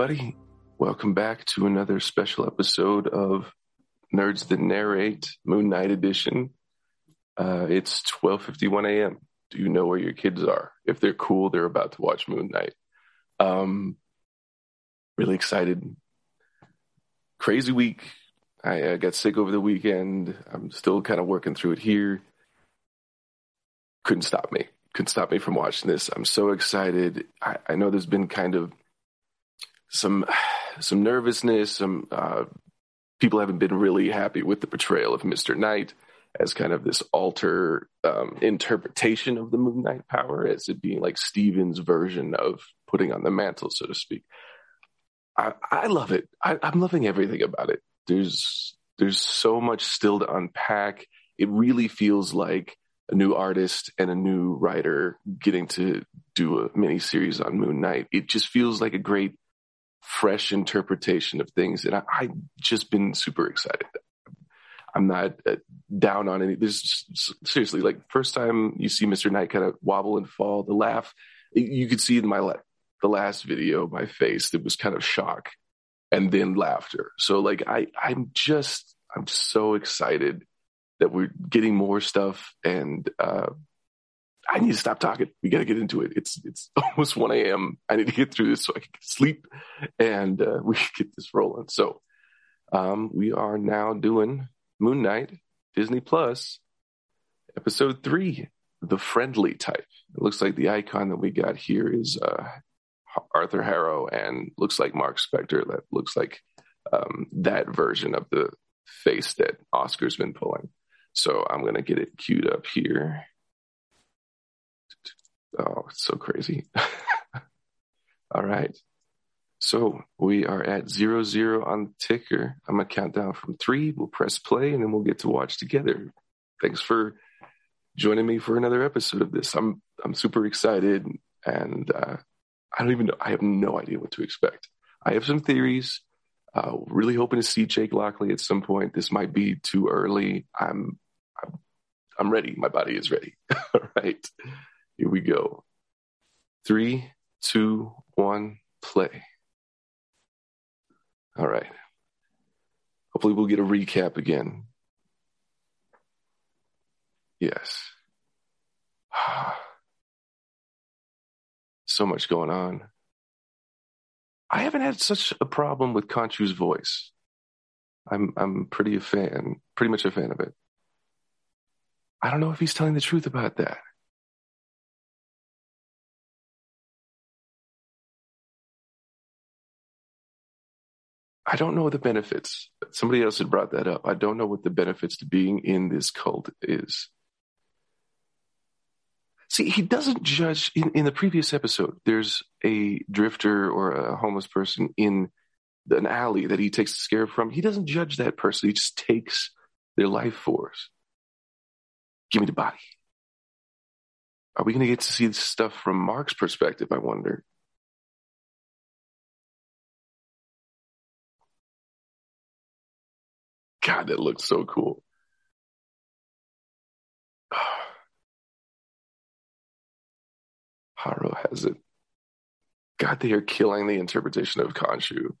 everybody. Welcome back to another special episode of Nerds That Narrate Moon Knight Edition. Uh, it's 12.51 a.m. Do you know where your kids are? If they're cool, they're about to watch Moon Knight. Um, really excited. Crazy week. I got sick over the weekend. I'm still kind of working through it here. Couldn't stop me. Couldn't stop me from watching this. I'm so excited. I, I know there's been kind of some some nervousness. Some uh, people haven't been really happy with the portrayal of Mister Knight as kind of this alter um, interpretation of the Moon Knight power, as it being like Steven's version of putting on the mantle, so to speak. I, I love it. I, I'm loving everything about it. There's there's so much still to unpack. It really feels like a new artist and a new writer getting to do a mini series on Moon Knight. It just feels like a great fresh interpretation of things. And I, I've just been super excited. I'm not uh, down on any. This seriously, like first time you see Mr. Knight kind of wobble and fall, the laugh, you could see in my the last video, my face, it was kind of shock and then laughter. So like I, I'm just, I'm so excited that we're getting more stuff and, uh, I need to stop talking. We got to get into it. It's it's almost 1 a.m. I need to get through this so I can sleep and uh, we can get this rolling. So um, we are now doing Moon Knight, Disney Plus, episode three, the friendly type. It looks like the icon that we got here is uh, Arthur Harrow and looks like Mark Spector. That looks like um, that version of the face that Oscar's been pulling. So I'm going to get it queued up here. Oh, it's so crazy. All right. So we are at zero zero on the ticker. I'm gonna count down from three. We'll press play and then we'll get to watch together. Thanks for joining me for another episode of this. I'm I'm super excited and uh, I don't even know. I have no idea what to expect. I have some theories. Uh, really hoping to see Jake Lockley at some point. This might be too early. I'm I'm, I'm ready. My body is ready. All right. Here we go. Three, two, one, play. All right. Hopefully, we'll get a recap again. Yes. so much going on. I haven't had such a problem with Khonshu's voice. I'm I'm pretty a fan, pretty much a fan of it. I don't know if he's telling the truth about that. I don't know the benefits. Somebody else had brought that up. I don't know what the benefits to being in this cult is. See, he doesn't judge. In, in the previous episode, there's a drifter or a homeless person in an alley that he takes the scare from. He doesn't judge that person. He just takes their life force. Give me the body. Are we going to get to see this stuff from Mark's perspective? I wonder. God, that looks so cool. Harrow has it. God, they are killing the interpretation of Khonshu.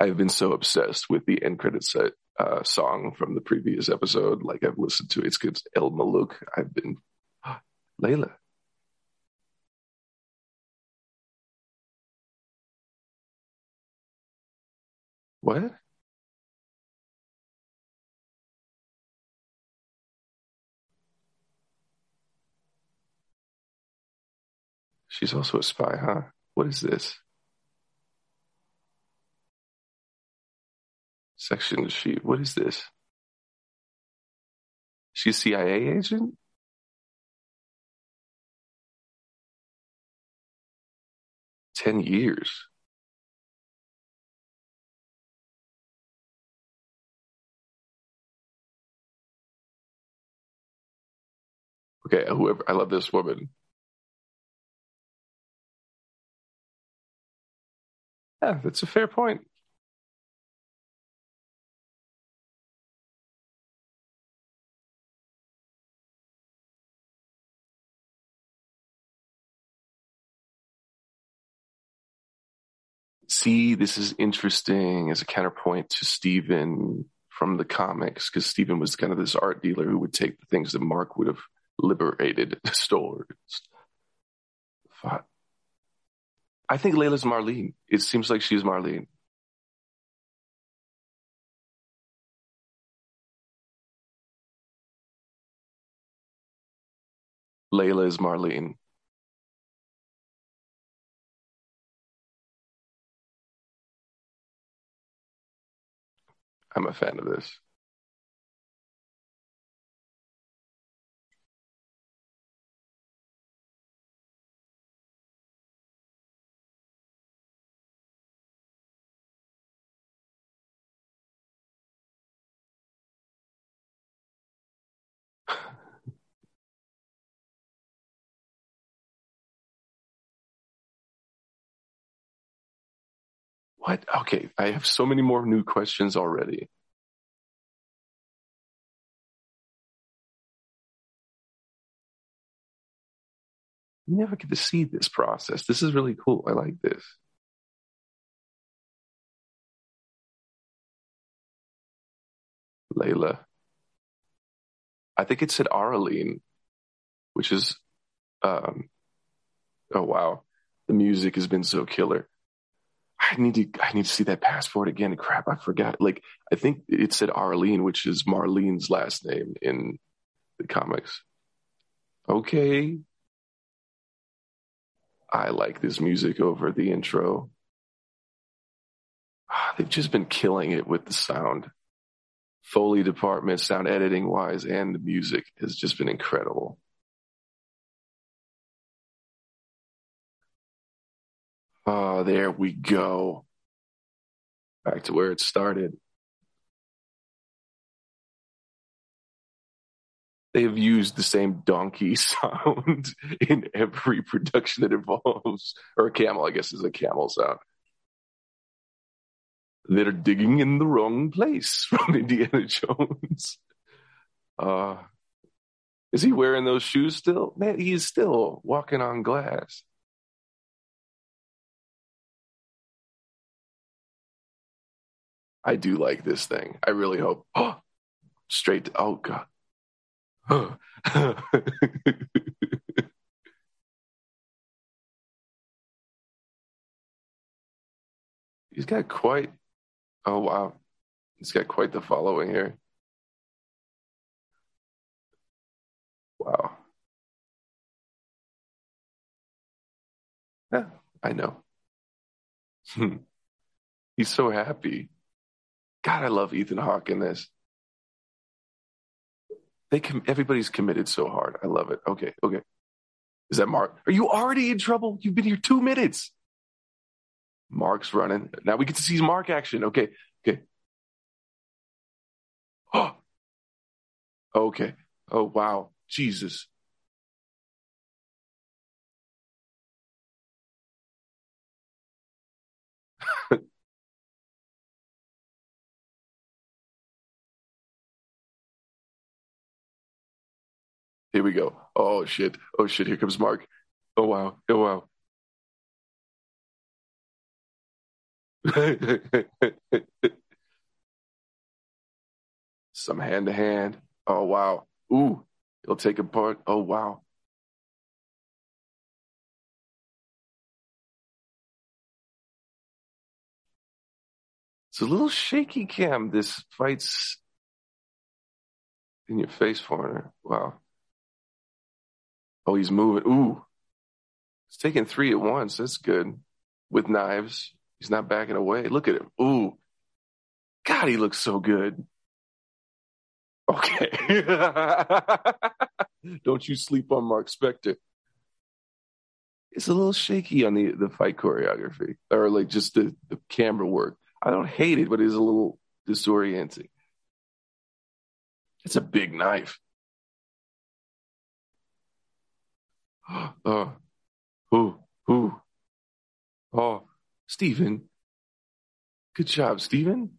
I've been so obsessed with the end credit set uh, song from the previous episode. Like I've listened to it. It's good. El Maluk. I've been Layla. What? She's also a spy, huh? What is this? Section sheet. What is this? She's a CIA agent? Ten years. Okay, whoever I love this woman. Yeah, that's a fair point. see, this is interesting as a counterpoint to Steven from the comics, because Steven was kind of this art dealer who would take the things that Mark would have liberated the stores. I think Layla's Marlene. It seems like she's Marlene. Layla is Marlene. I'm a fan of this. What? Okay, I have so many more new questions already. You never get to see this process. This is really cool. I like this. Layla. I think it said Arlene, which is, um, oh wow, the music has been so killer. I need to I need to see that passport again. Crap, I forgot. Like I think it said Arlene, which is Marlene's last name in the comics. Okay. I like this music over the intro. Ah, they've just been killing it with the sound. Foley department, sound editing wise, and the music has just been incredible. Oh, there we go. Back to where it started. They have used the same donkey sound in every production that involves, or a camel, I guess is a camel sound. They're digging in the wrong place from Indiana Jones. Uh, is he wearing those shoes still? Man, he is still walking on glass. I do like this thing. I really hope. Oh, straight to, oh God. He's got quite, oh wow. He's got quite the following here. Wow. Yeah, I know. He's so happy. God, I love Ethan Hawke in this. They com- everybody's committed so hard. I love it. Okay, okay. Is that Mark? Are you already in trouble? You've been here two minutes. Mark's running. Now we get to see Mark action. Okay, okay. Oh, okay. Oh wow, Jesus. Here we go. Oh shit. Oh shit. Here comes Mark. Oh wow. Oh wow. Some hand to hand. Oh wow. Ooh. He'll take a part. Oh wow. It's a little shaky cam. This fight's in your face, foreigner. Wow. Oh, he's moving. Ooh. He's taking three at once. That's good. With knives. He's not backing away. Look at him. Ooh. God, he looks so good. Okay. Don't you sleep on Mark Spector. It's a little shaky on the, the fight choreography or like just the, the camera work. I don't hate it, but it's a little disorienting. It's a big knife. uh, who, who? Oh, Steven. Good job, Steven.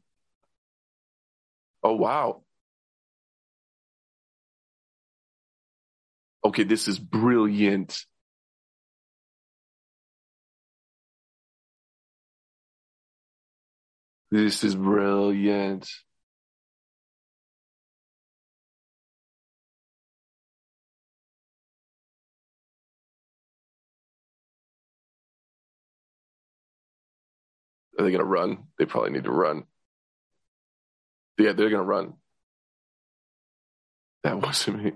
Oh, wow. Okay, this is brilliant. This is brilliant. Are they going to run? They probably need to run. Yeah, they're going to run. That wasn't me.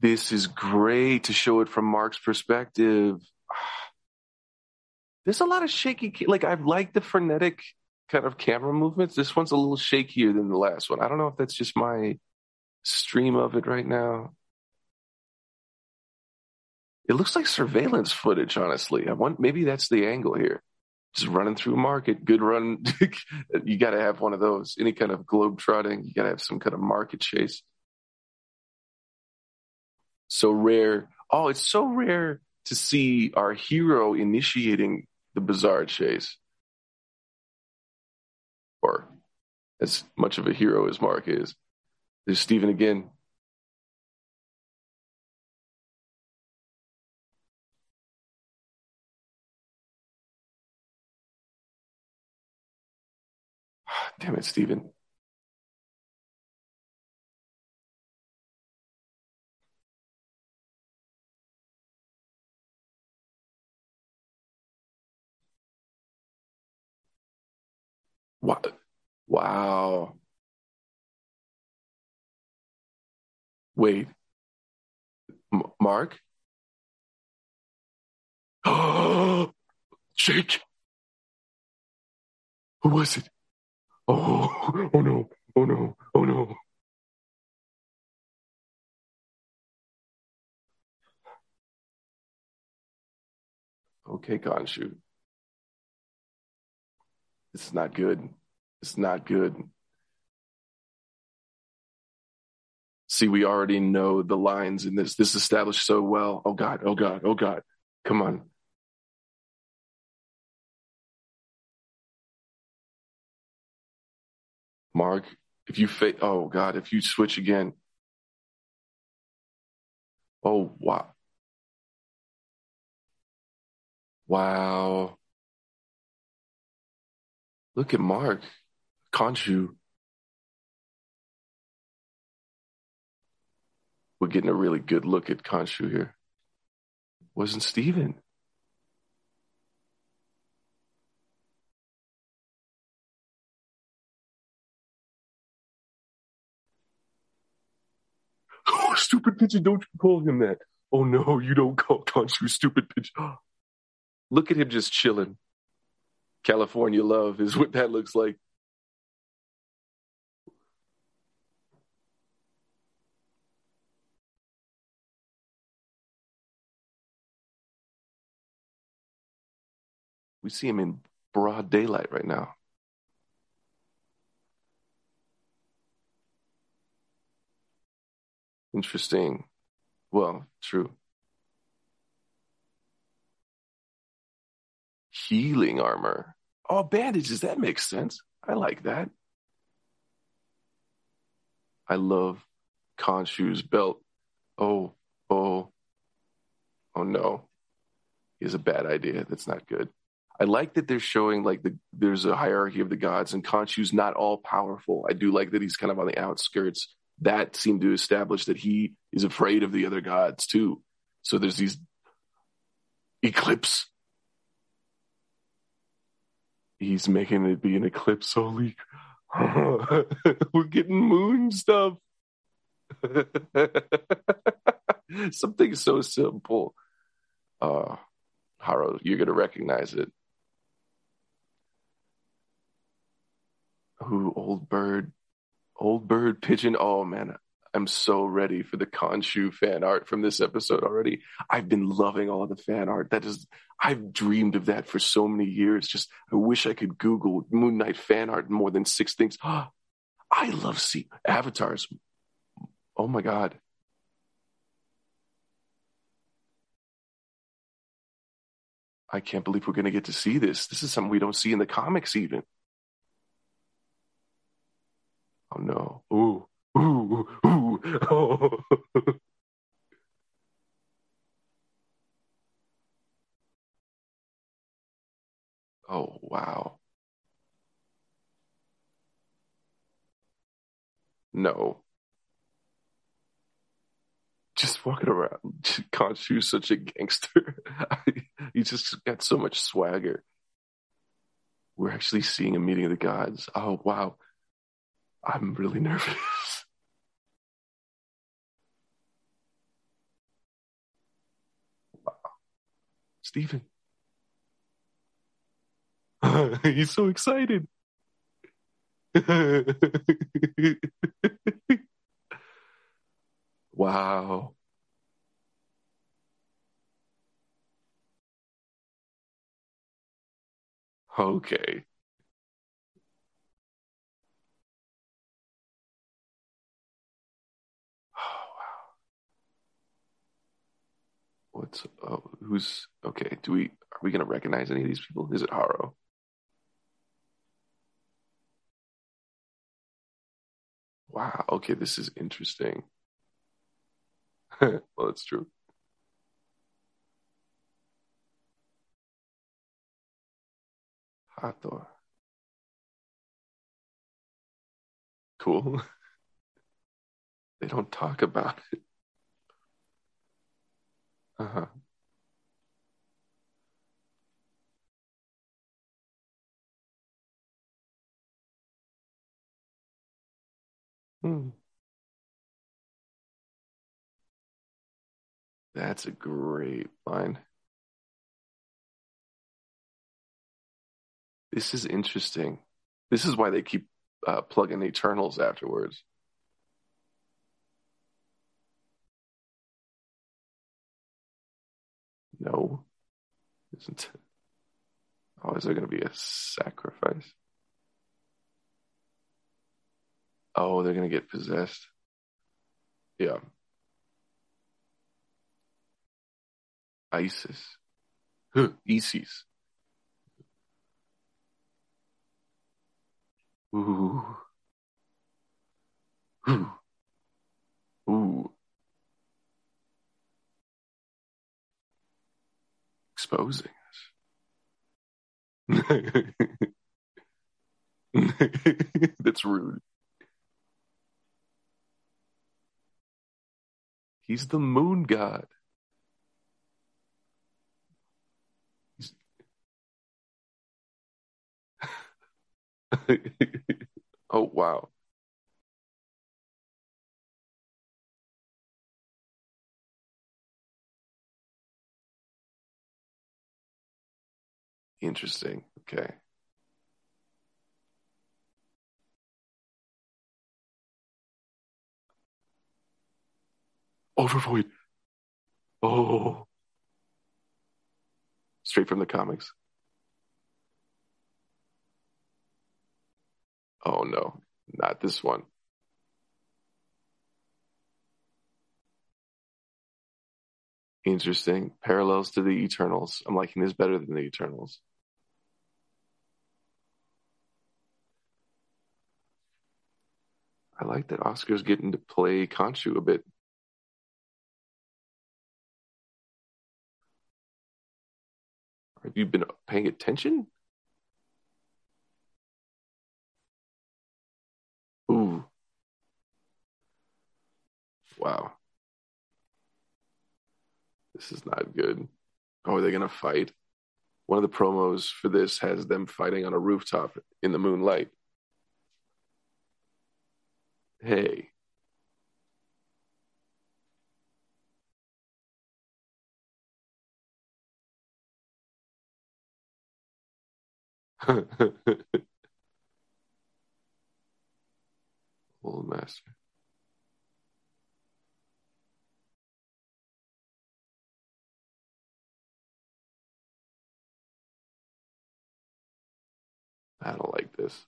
This is great to show it from Mark's perspective. There's a lot of shaky, like I like the frenetic kind of camera movements. This one's a little shakier than the last one. I don't know if that's just my stream of it right now. It looks like surveillance footage, honestly. I want maybe that's the angle here. Just running through a market, good run. you got to have one of those. Any kind of globe trotting, you got to have some kind of market chase. So rare. Oh, it's so rare to see our hero initiating the bazaar chase. Or as much of a hero as Mark is. There's Steven again. Damn it, Steven. What? Wow. Wait. M- Mark? Jake. Who was it? Oh, oh no, oh no, oh no. Okay, Khonshu. It's not good. It's not good. See, we already know the lines in this. This established so well. Oh God, oh God, oh God. Come on. Mark, if you fa- oh God, if you switch again. Oh wow. Wow. Look at Mark. Khonshu. We're getting a really good look at Khonshu here. Wasn't Steven. Stupid pigeon, don't you call him that. Oh no, you don't call Khonshu stupid pigeon. Look at him just chilling. California love is what that looks like. We see him in broad daylight right now. Interesting. Well, true. Healing armor. Oh, bandages. That makes sense. I like that. I love Khonshu's belt. Oh, oh, oh no. Has a bad idea. That's not good. I like that they're showing like the there's a hierarchy of the gods and Khonshu's not all powerful. I do like that he's kind of on the outskirts that seemed to establish that he is afraid of the other gods too. So there's these eclipse. He's making it be an eclipse only. We're getting moon stuff. Something so simple. Uh, Harrow, you're going to recognize it. Who, old bird? Old Bird Pigeon. Oh man, I'm so ready for the Khonshu fan art from this episode already. I've been loving all the fan art. That is, I've dreamed of that for so many years. Just, I wish I could Google Moon Knight fan art more than six things. I love see avatars. Oh my God. I can't believe we're going to get to see this. This is something we don't see in the comics even. Oh no. Ooh. Ooh. Ooh. Oh. Oh, wow. No. Just walking around. Khonshu's such a gangster. he just got so much swagger. We're actually seeing a meeting of the gods. Oh, wow. I'm really nervous. wow. Steven. He's so excited. wow. Okay. What's oh, who's okay? Do we are we gonna recognize any of these people? Is it Harrow? Wow. Okay, this is interesting. well, that's true. Hathor. Cool. they don't talk about it. Uh-huh. Hmm. That's a great line. This is interesting. This is why they keep uh, plugging Eternals afterwards. No, isn't. It? Oh, is there going to be a sacrifice? Oh, they're going to get possessed. Yeah. Isis. Huh, Isis. Ooh. Ooh. Ooh. Exposing us. That's rude. He's the moon god. Oh, wow. Interesting. Okay. Overvoid. Oh. Straight from the comics. Oh no, not this one. Interesting. Parallels to the Eternals. I'm liking this better than the Eternals. I like that Oscar's getting to play Khonshu a bit. Have you been paying attention? Ooh. Wow. This is not good. Oh, are they going to fight? One of the promos for this has them fighting on a rooftop in the moonlight. Hey. Old master. I don't like this.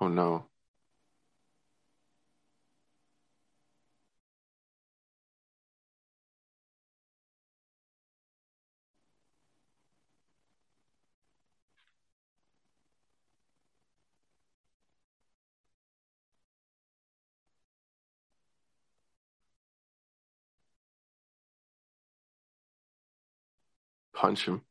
Oh no. Punch him.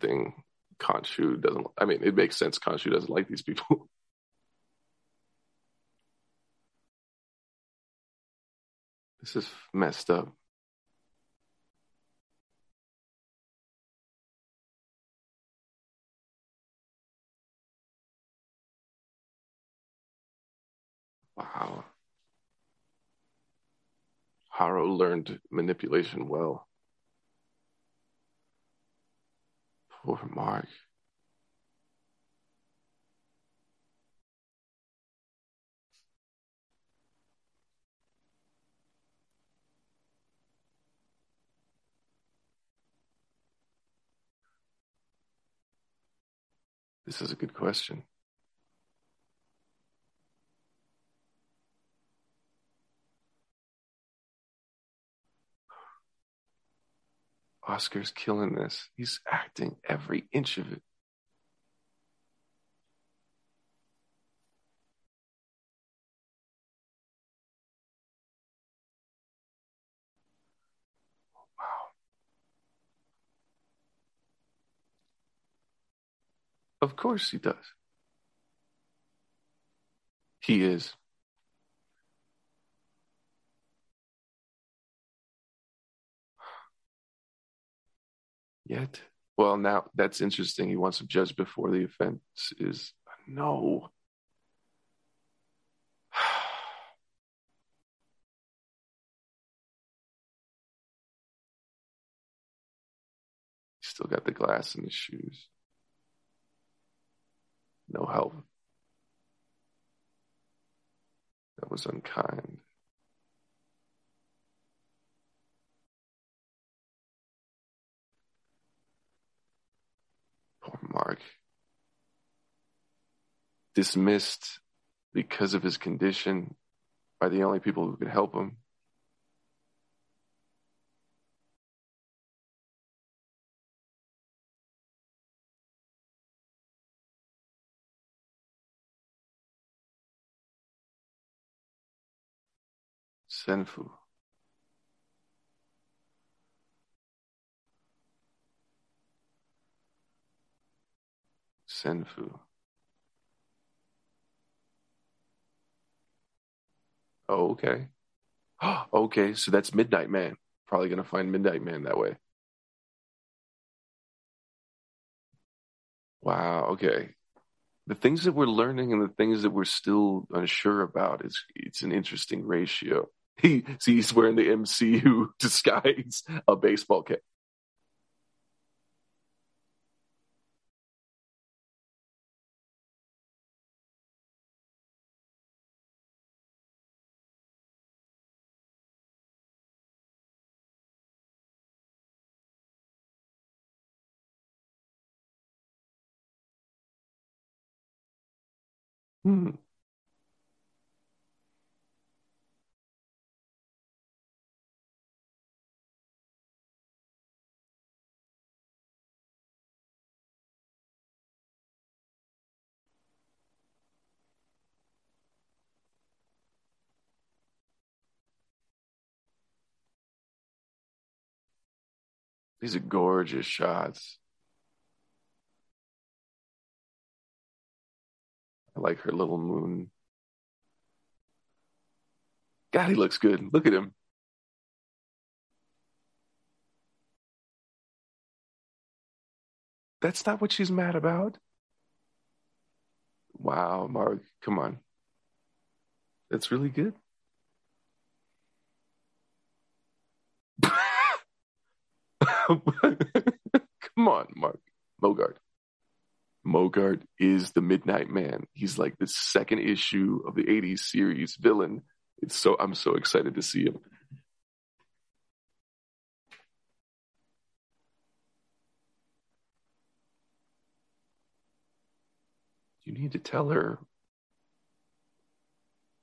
Thing. Khonshu doesn't. I mean, it makes sense. Khonshu doesn't like these people. this is messed up. Wow. Harrow learned manipulation well. Poor Mark. This is a good question. Oscar's killing this. He's acting every inch of it. Of course he does. He is. Yet, well, now that's interesting. He wants to judge before the offense is no. Still got the glass in his shoes. No help. That was unkind. Poor Mark. Dismissed because of his condition by the only people who could help him. Senfu. Senfu. Oh, okay. okay, so that's Midnight Man. Probably going to find Midnight Man that way. Wow, okay. The things that we're learning and the things that we're still unsure about is it's an interesting ratio. He see he's wearing the MCU disguise, a baseball cap. Hmm. These are gorgeous shots. I like her little moon. God, he looks good. Look at him. That's not what she's mad about. Wow, Mark, come on. That's really good. come on, Mark. Mogart. Mogart is the Midnight Man. He's like the second issue of the 80s series villain. It's so I'm so excited to see him. You need to tell her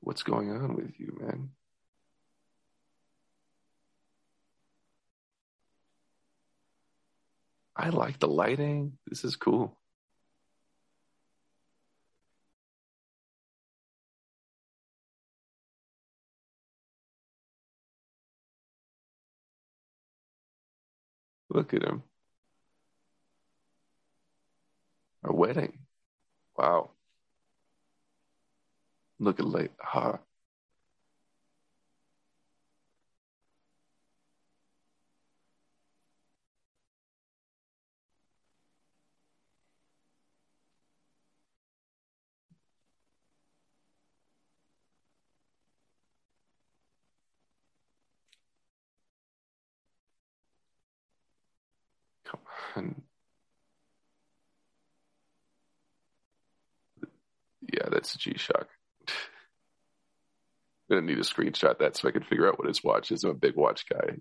what's going on with you, man. I like the lighting. This is cool. Look at him. Our wedding. Wow. Look at late. Huh. Come on. Yeah, that's a G Shock. Gonna need to screenshot that so I can figure out what his watch is. I'm a big watch guy.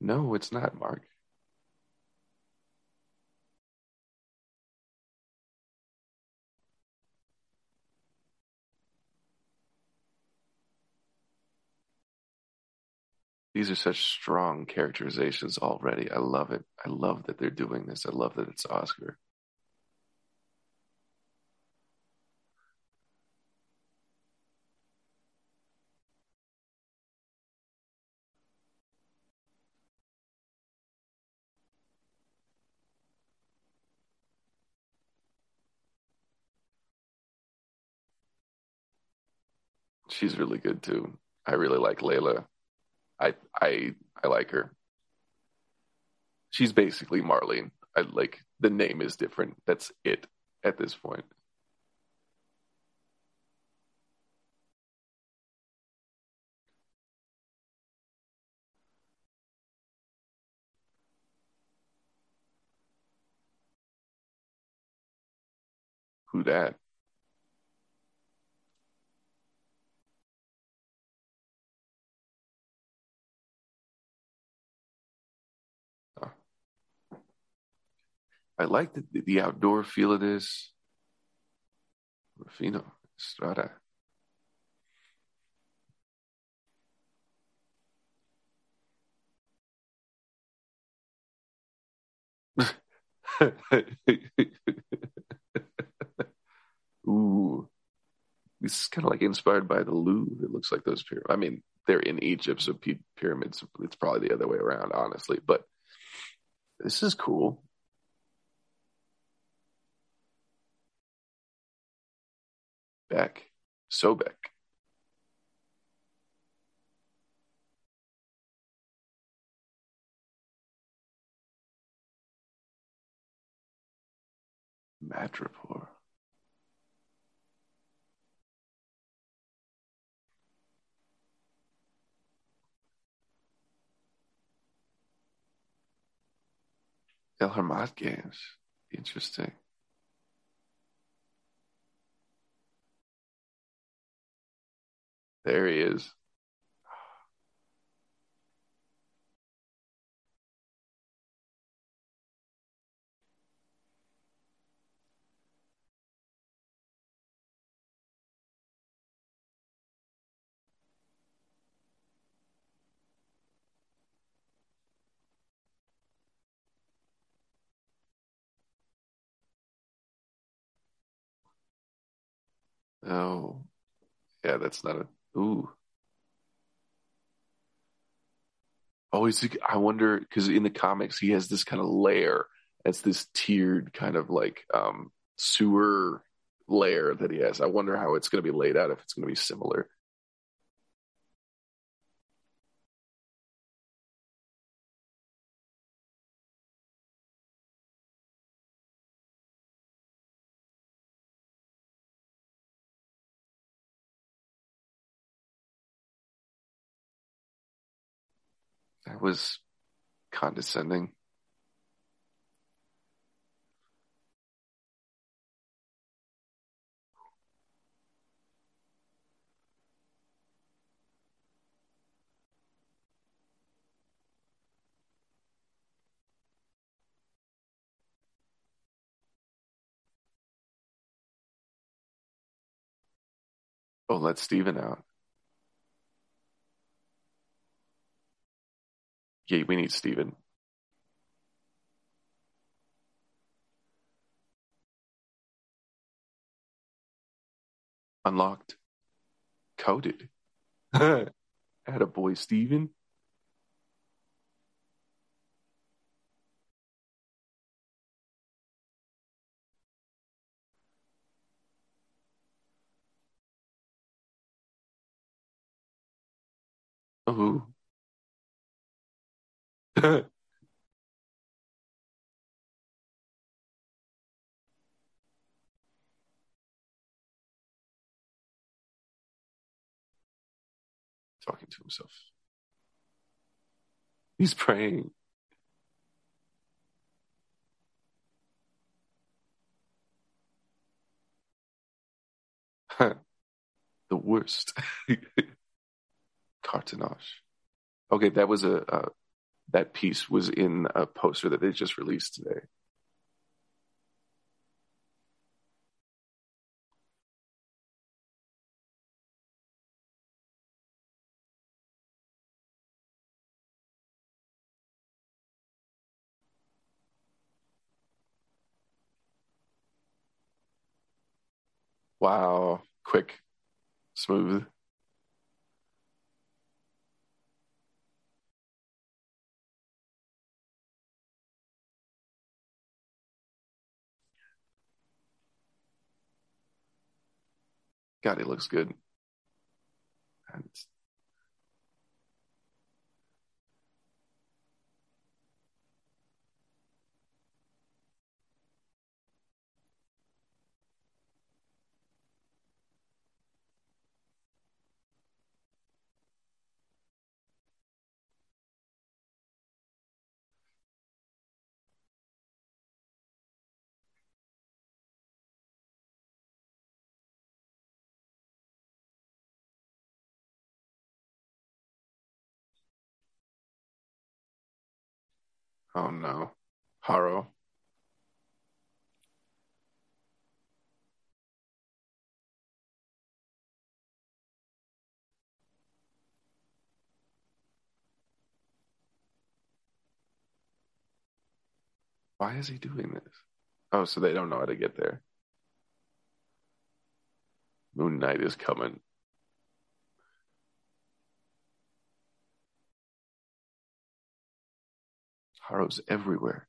No, it's not, Mark. These are such strong characterizations already. I love it. I love that they're doing this. I love that it's Oscar. She's really good too. I really like Layla. I I I like her. She's basically Marlene. I like the name is different. That's it at this point. Who that? I like the, the outdoor feel of this. Rufino Estrada. Ooh, this is kind of like inspired by the Louvre. It looks like those pyramids. I mean, they're in Egypt, so pyramids. It's probably the other way around, honestly. But this is cool. Beck, Sobek. Madripoor. El Hermat games. Interesting. There he is. Oh, yeah, that's not a. Ooh. Oh, he's, I wonder, because in the comics, he has this kind of layer. It's this tiered kind of like um, sewer layer that he has. I wonder how it's going to be laid out, if it's going to be similar. Was condescending. Oh, let Steven out. Yeah, we need Steven. Unlocked. Coded. Had a boy, Steven. Ooh. Talking to himself. He's praying. the worst. Cartonnage. Okay, that was a uh, that piece was in a poster that they just released today. Wow, quick, smooth. God, he looks good. Oh no, Harrow. Why is he doing this? Oh, so they don't know how to get there. Moon Knight is coming. Harrow's everywhere.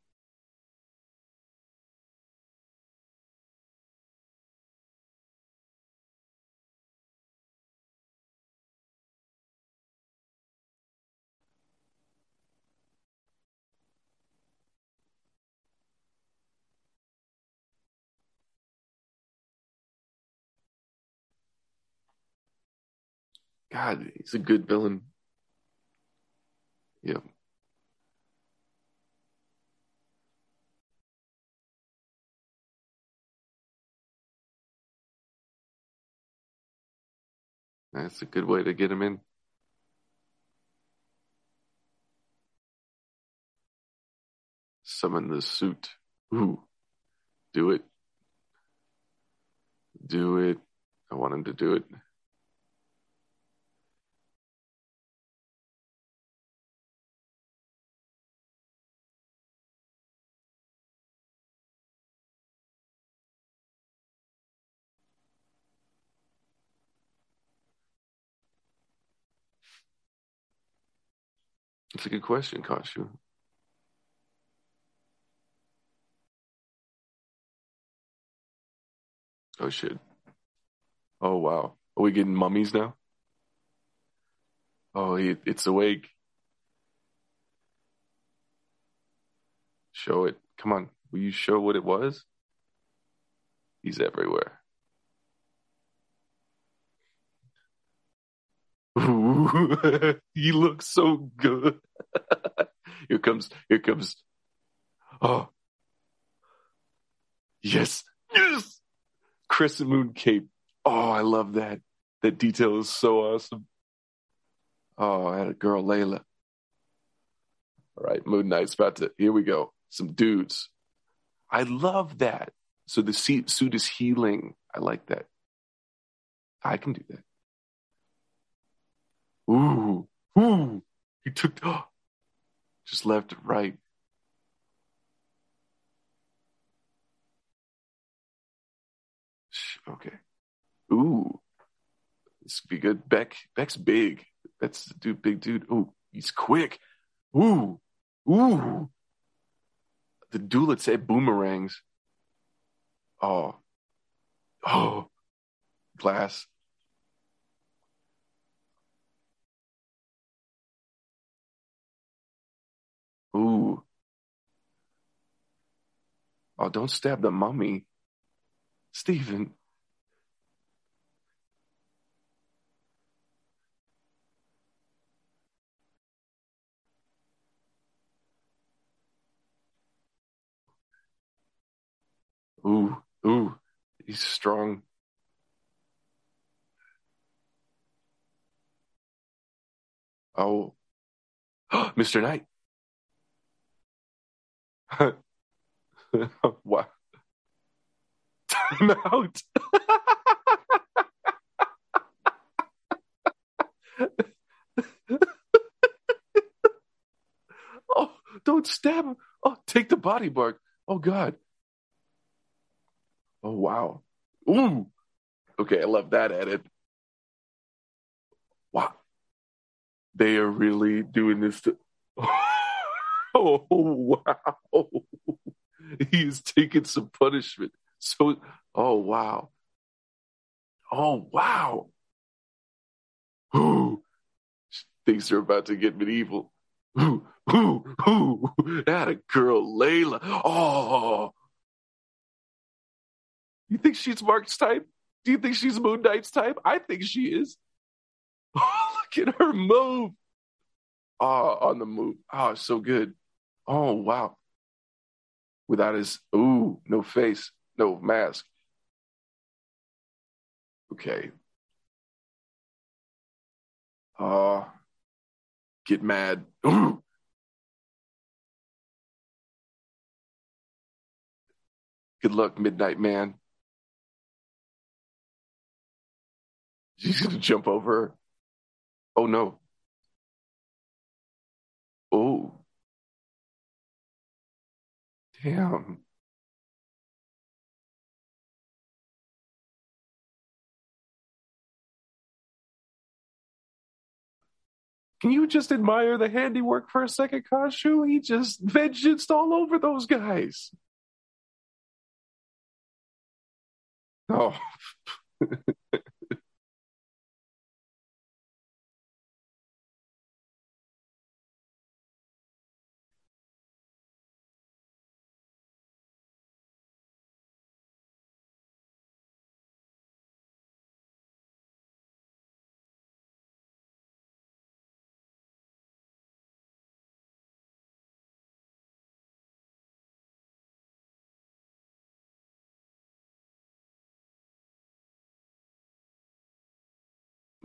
God, he's a good villain. Yep. That's a good way to get him in. Summon the suit. Ooh. Do it. Do it. I want him to do it. It's a good question, Khonshu. Oh shit. Oh wow. Are we getting mummies now? Oh, it's awake. Show it. Come on. Will you show what it was? He's everywhere. Ooh, he looks so good. here comes, here comes. Oh, yes, yes. Crescent Moon Cape. Oh, I love that. That detail is so awesome. Oh, I had a girl, Layla. All right, Moon Knight's about to. Here we go. Some dudes. I love that. So the suit is healing. I like that. I can do that. Ooh, ooh. He took oh, just left, right. Okay. Ooh, This could be good. Beck, Beck's big. That's the dude, big dude. Ooh, he's quick. Ooh, ooh. The doula said boomerangs. Oh, oh, glass. Ooh. Oh, don't stab the mummy. Steven. Ooh, ooh, he's strong. Oh, Mr. Knight. wow. Time out. oh, don't stab him. Oh, take the body bark. Oh, God. Oh, wow. Ooh. Okay, I love that edit. Wow. They are really doing this to. oh, wow. He is taking some punishment. So, oh, wow. Oh, wow. Ooh. Things are about to get medieval. Ooh, ooh, ooh. That a girl, Layla. Oh. You think she's Mark's type? Do you think she's Moon Knight's type? I think she is. Oh, look at her move. Oh, on the move. Oh, so good. Oh, wow. Without his, ooh, no face, no mask. Okay. Uh, get mad. Good luck, Midnight Man. She's gonna jump over. Oh no. Oh. Damn. Can you just admire the handiwork for a second, Khonshu? He just vengeance all over those guys. Oh.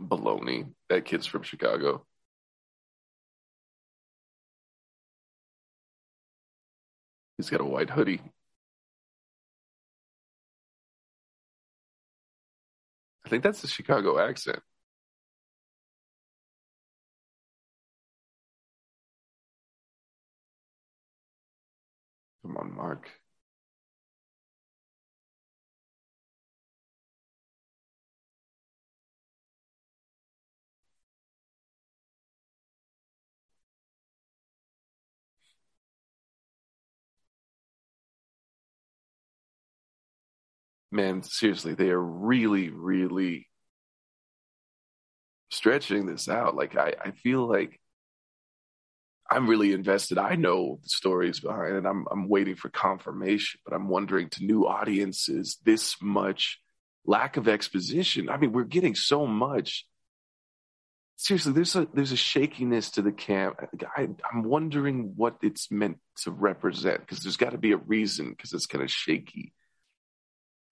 baloney. That kid's from Chicago. He's got a white hoodie. I think that's the Chicago accent. Come on, Mark. Man, seriously, they are really, really stretching this out. Like I, I feel like I'm really invested. I know the stories behind it. I'm I'm waiting for confirmation, but I'm wondering to new audiences this much lack of exposition. I mean, we're getting so much. Seriously, there's a there's a shakiness to the camp. I, I'm wondering what it's meant to represent because there's got to be a reason because it's kind of shaky.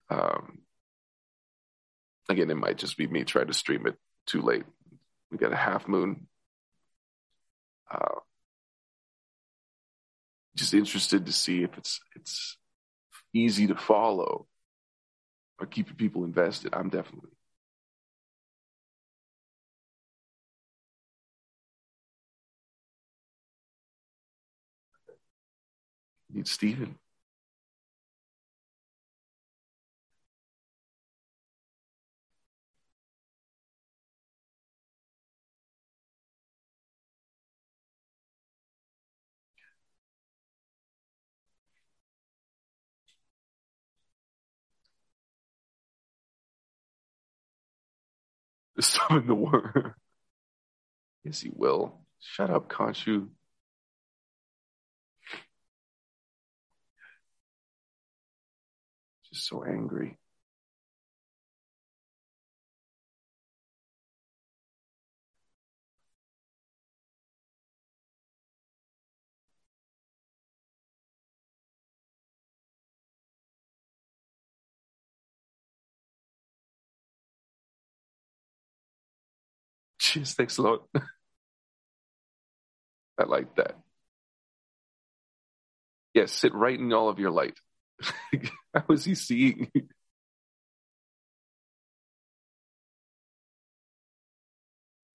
Um, again, it might just be me trying to stream it too late. We got a half moon. Uh, just interested to see if it's it's easy to follow or keeping people invested. I'm definitely. Need Steven. Summon the worm. yes, he will. Shut up, Khonshu. Just so angry. Cheers, thanks a lot. I like that. Yes, sit right in all of your light. How is he seeing?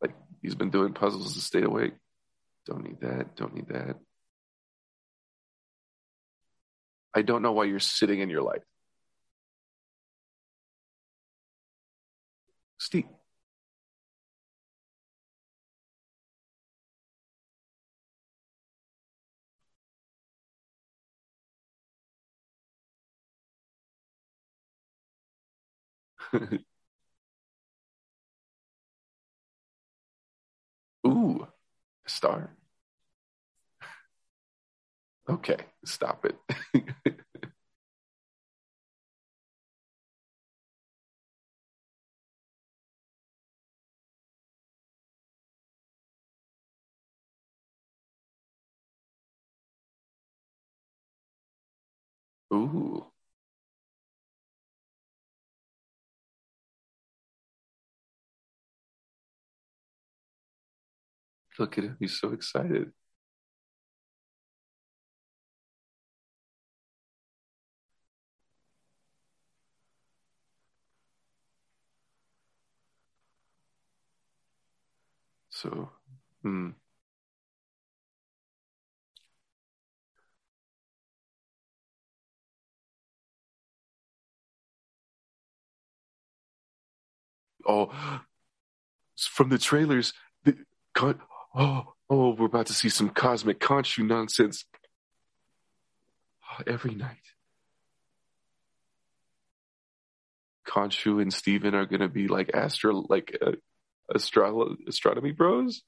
like he's been doing puzzles to stay awake. Don't need that. Don't need that. I don't know why you're sitting in your light. Steve. Ooh, a star. Okay, stop it. Ooh. Look at him. He's so excited. So, hmm. Oh, from the trailers, the, oh, oh, we're about to see some cosmic Khonshu nonsense every night. Khonshu and Steven are going to be like astro, like uh, astro- astronomy bros.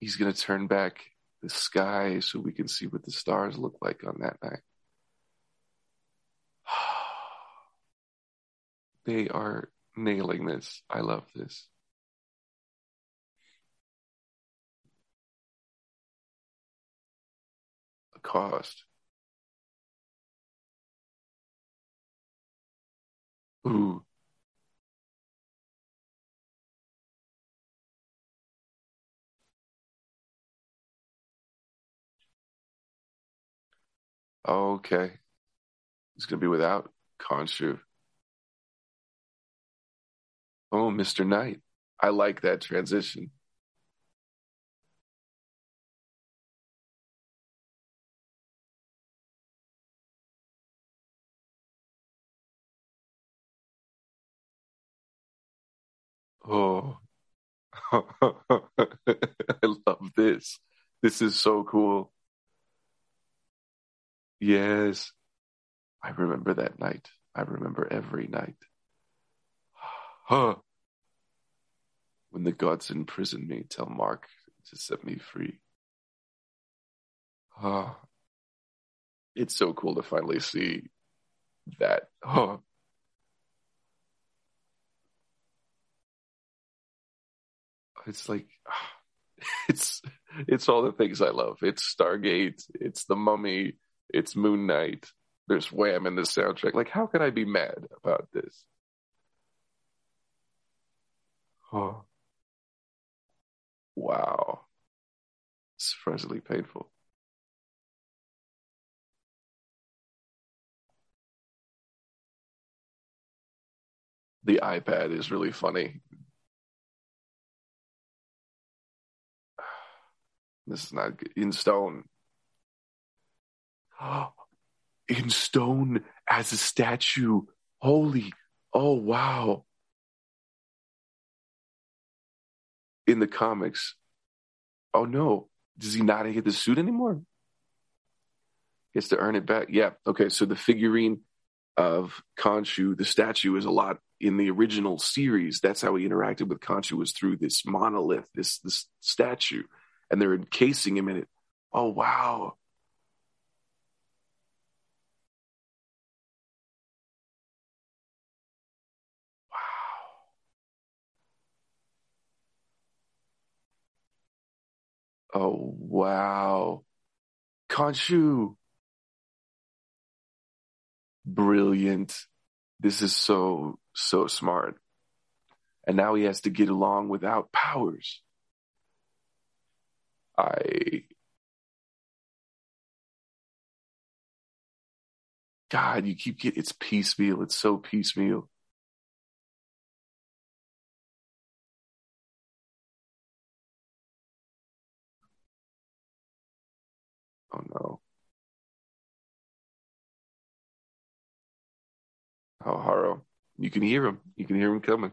He's going to turn back the sky so we can see what the stars look like on that night. They are nailing this. I love this. The cost. Ooh. Okay. It's going to be without Khonshu. Oh, Mr. Knight. I like that transition. Oh, I love this. This is so cool. Yes, I remember that night. I remember every night. Huh. When the gods imprison me, tell Mark to set me free. Ah. It's so cool to finally see that. Oh. It's like it's it's all the things I love. It's Stargate, it's the mummy, it's Moon Knight, there's Wham in the soundtrack. Like how can I be mad about this? Oh. Wow. Surprisingly painful. The iPad is really funny. This is not good. in stone. In stone as a statue. Holy. Oh, wow. In the comics, oh no, does he not get the suit anymore? Has to earn it back. Yeah. Okay. So the figurine of Khonshu. The statue is a lot in the original series. That's how he interacted with Khonshu was through this monolith, this this statue, and they're encasing him in it. Oh wow. Oh wow. Khonshu. Brilliant. This is so, so smart. And now he has to get along without powers. I. God, you keep getting it's piecemeal. It's so piecemeal. Oh no. Oh, Harrow. You can hear him. You can hear him coming.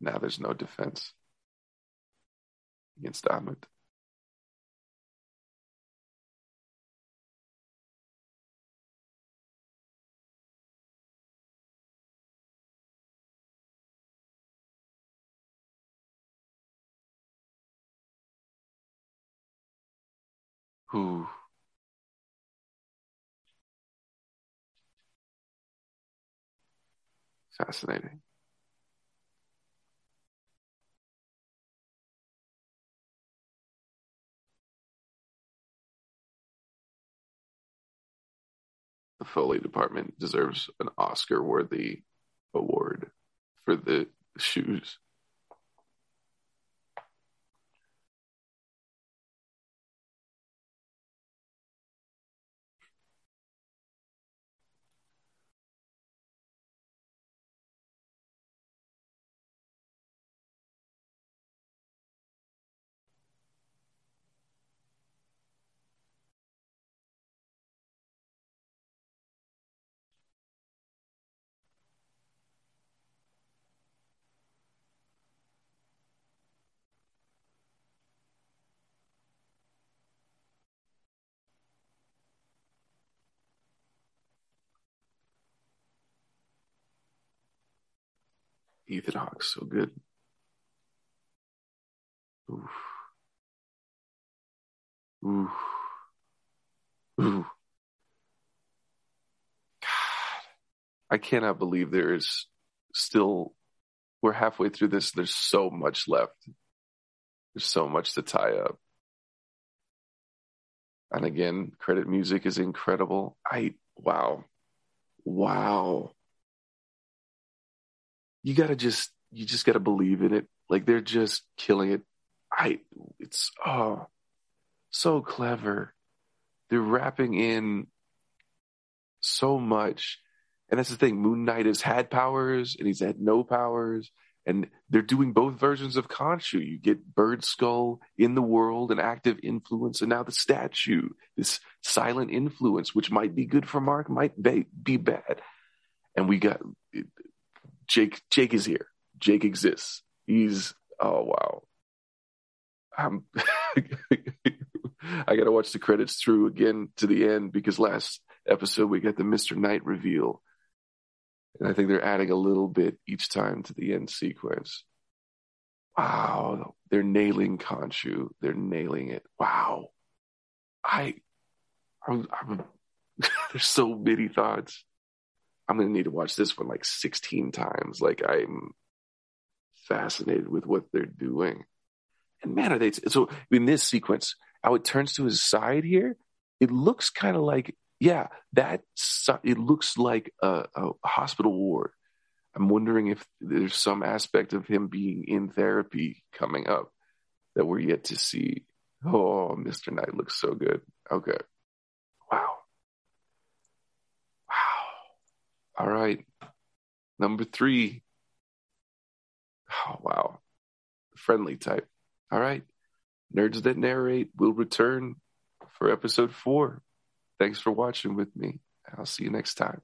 Now there's no defense against Ammit. Who fascinating. The Foley department deserves an Oscar worthy award for the shoes. Ethan Hawke, so good. Oof. Oof. Oof. God, I cannot believe there is still, we're halfway through this. There's so much left. There's so much to tie up. And again, credit music is incredible. I, wow. Wow you gotta just you just gotta believe in it. Like they're just killing it. I it's oh so clever. They're wrapping in so much. And that's the thing. Moon Knight has had powers and he's had no powers. And they're doing both versions of Khonshu. You get Bird Skull in the world, an active influence, and now the statue, this silent influence, which might be good for Mark, might be bad. And we got Jake Jake is here. Jake exists. He's oh wow. I'm I gotta watch the credits through again to the end because last episode we got the Mr. Knight reveal. And I think they're adding a little bit each time to the end sequence. Wow, they're nailing Khonshu. They're nailing it. Wow. I, I'm, I'm there's so many thoughts. I'm going to need to watch this one like 16 times. Like I'm fascinated with what they're doing. And man, are they, so in this sequence, how it turns to his side here, it looks kind of like, yeah, that, it looks like a, a hospital ward. I'm wondering if there's some aspect of him being in therapy coming up that we're yet to see. Oh, Mr. Knight looks so good. Okay. Wow. All right. Number three. Oh, wow. Friendly type. All right. Nerds that narrate will return for episode four. Thanks for watching with me. I'll see you next time.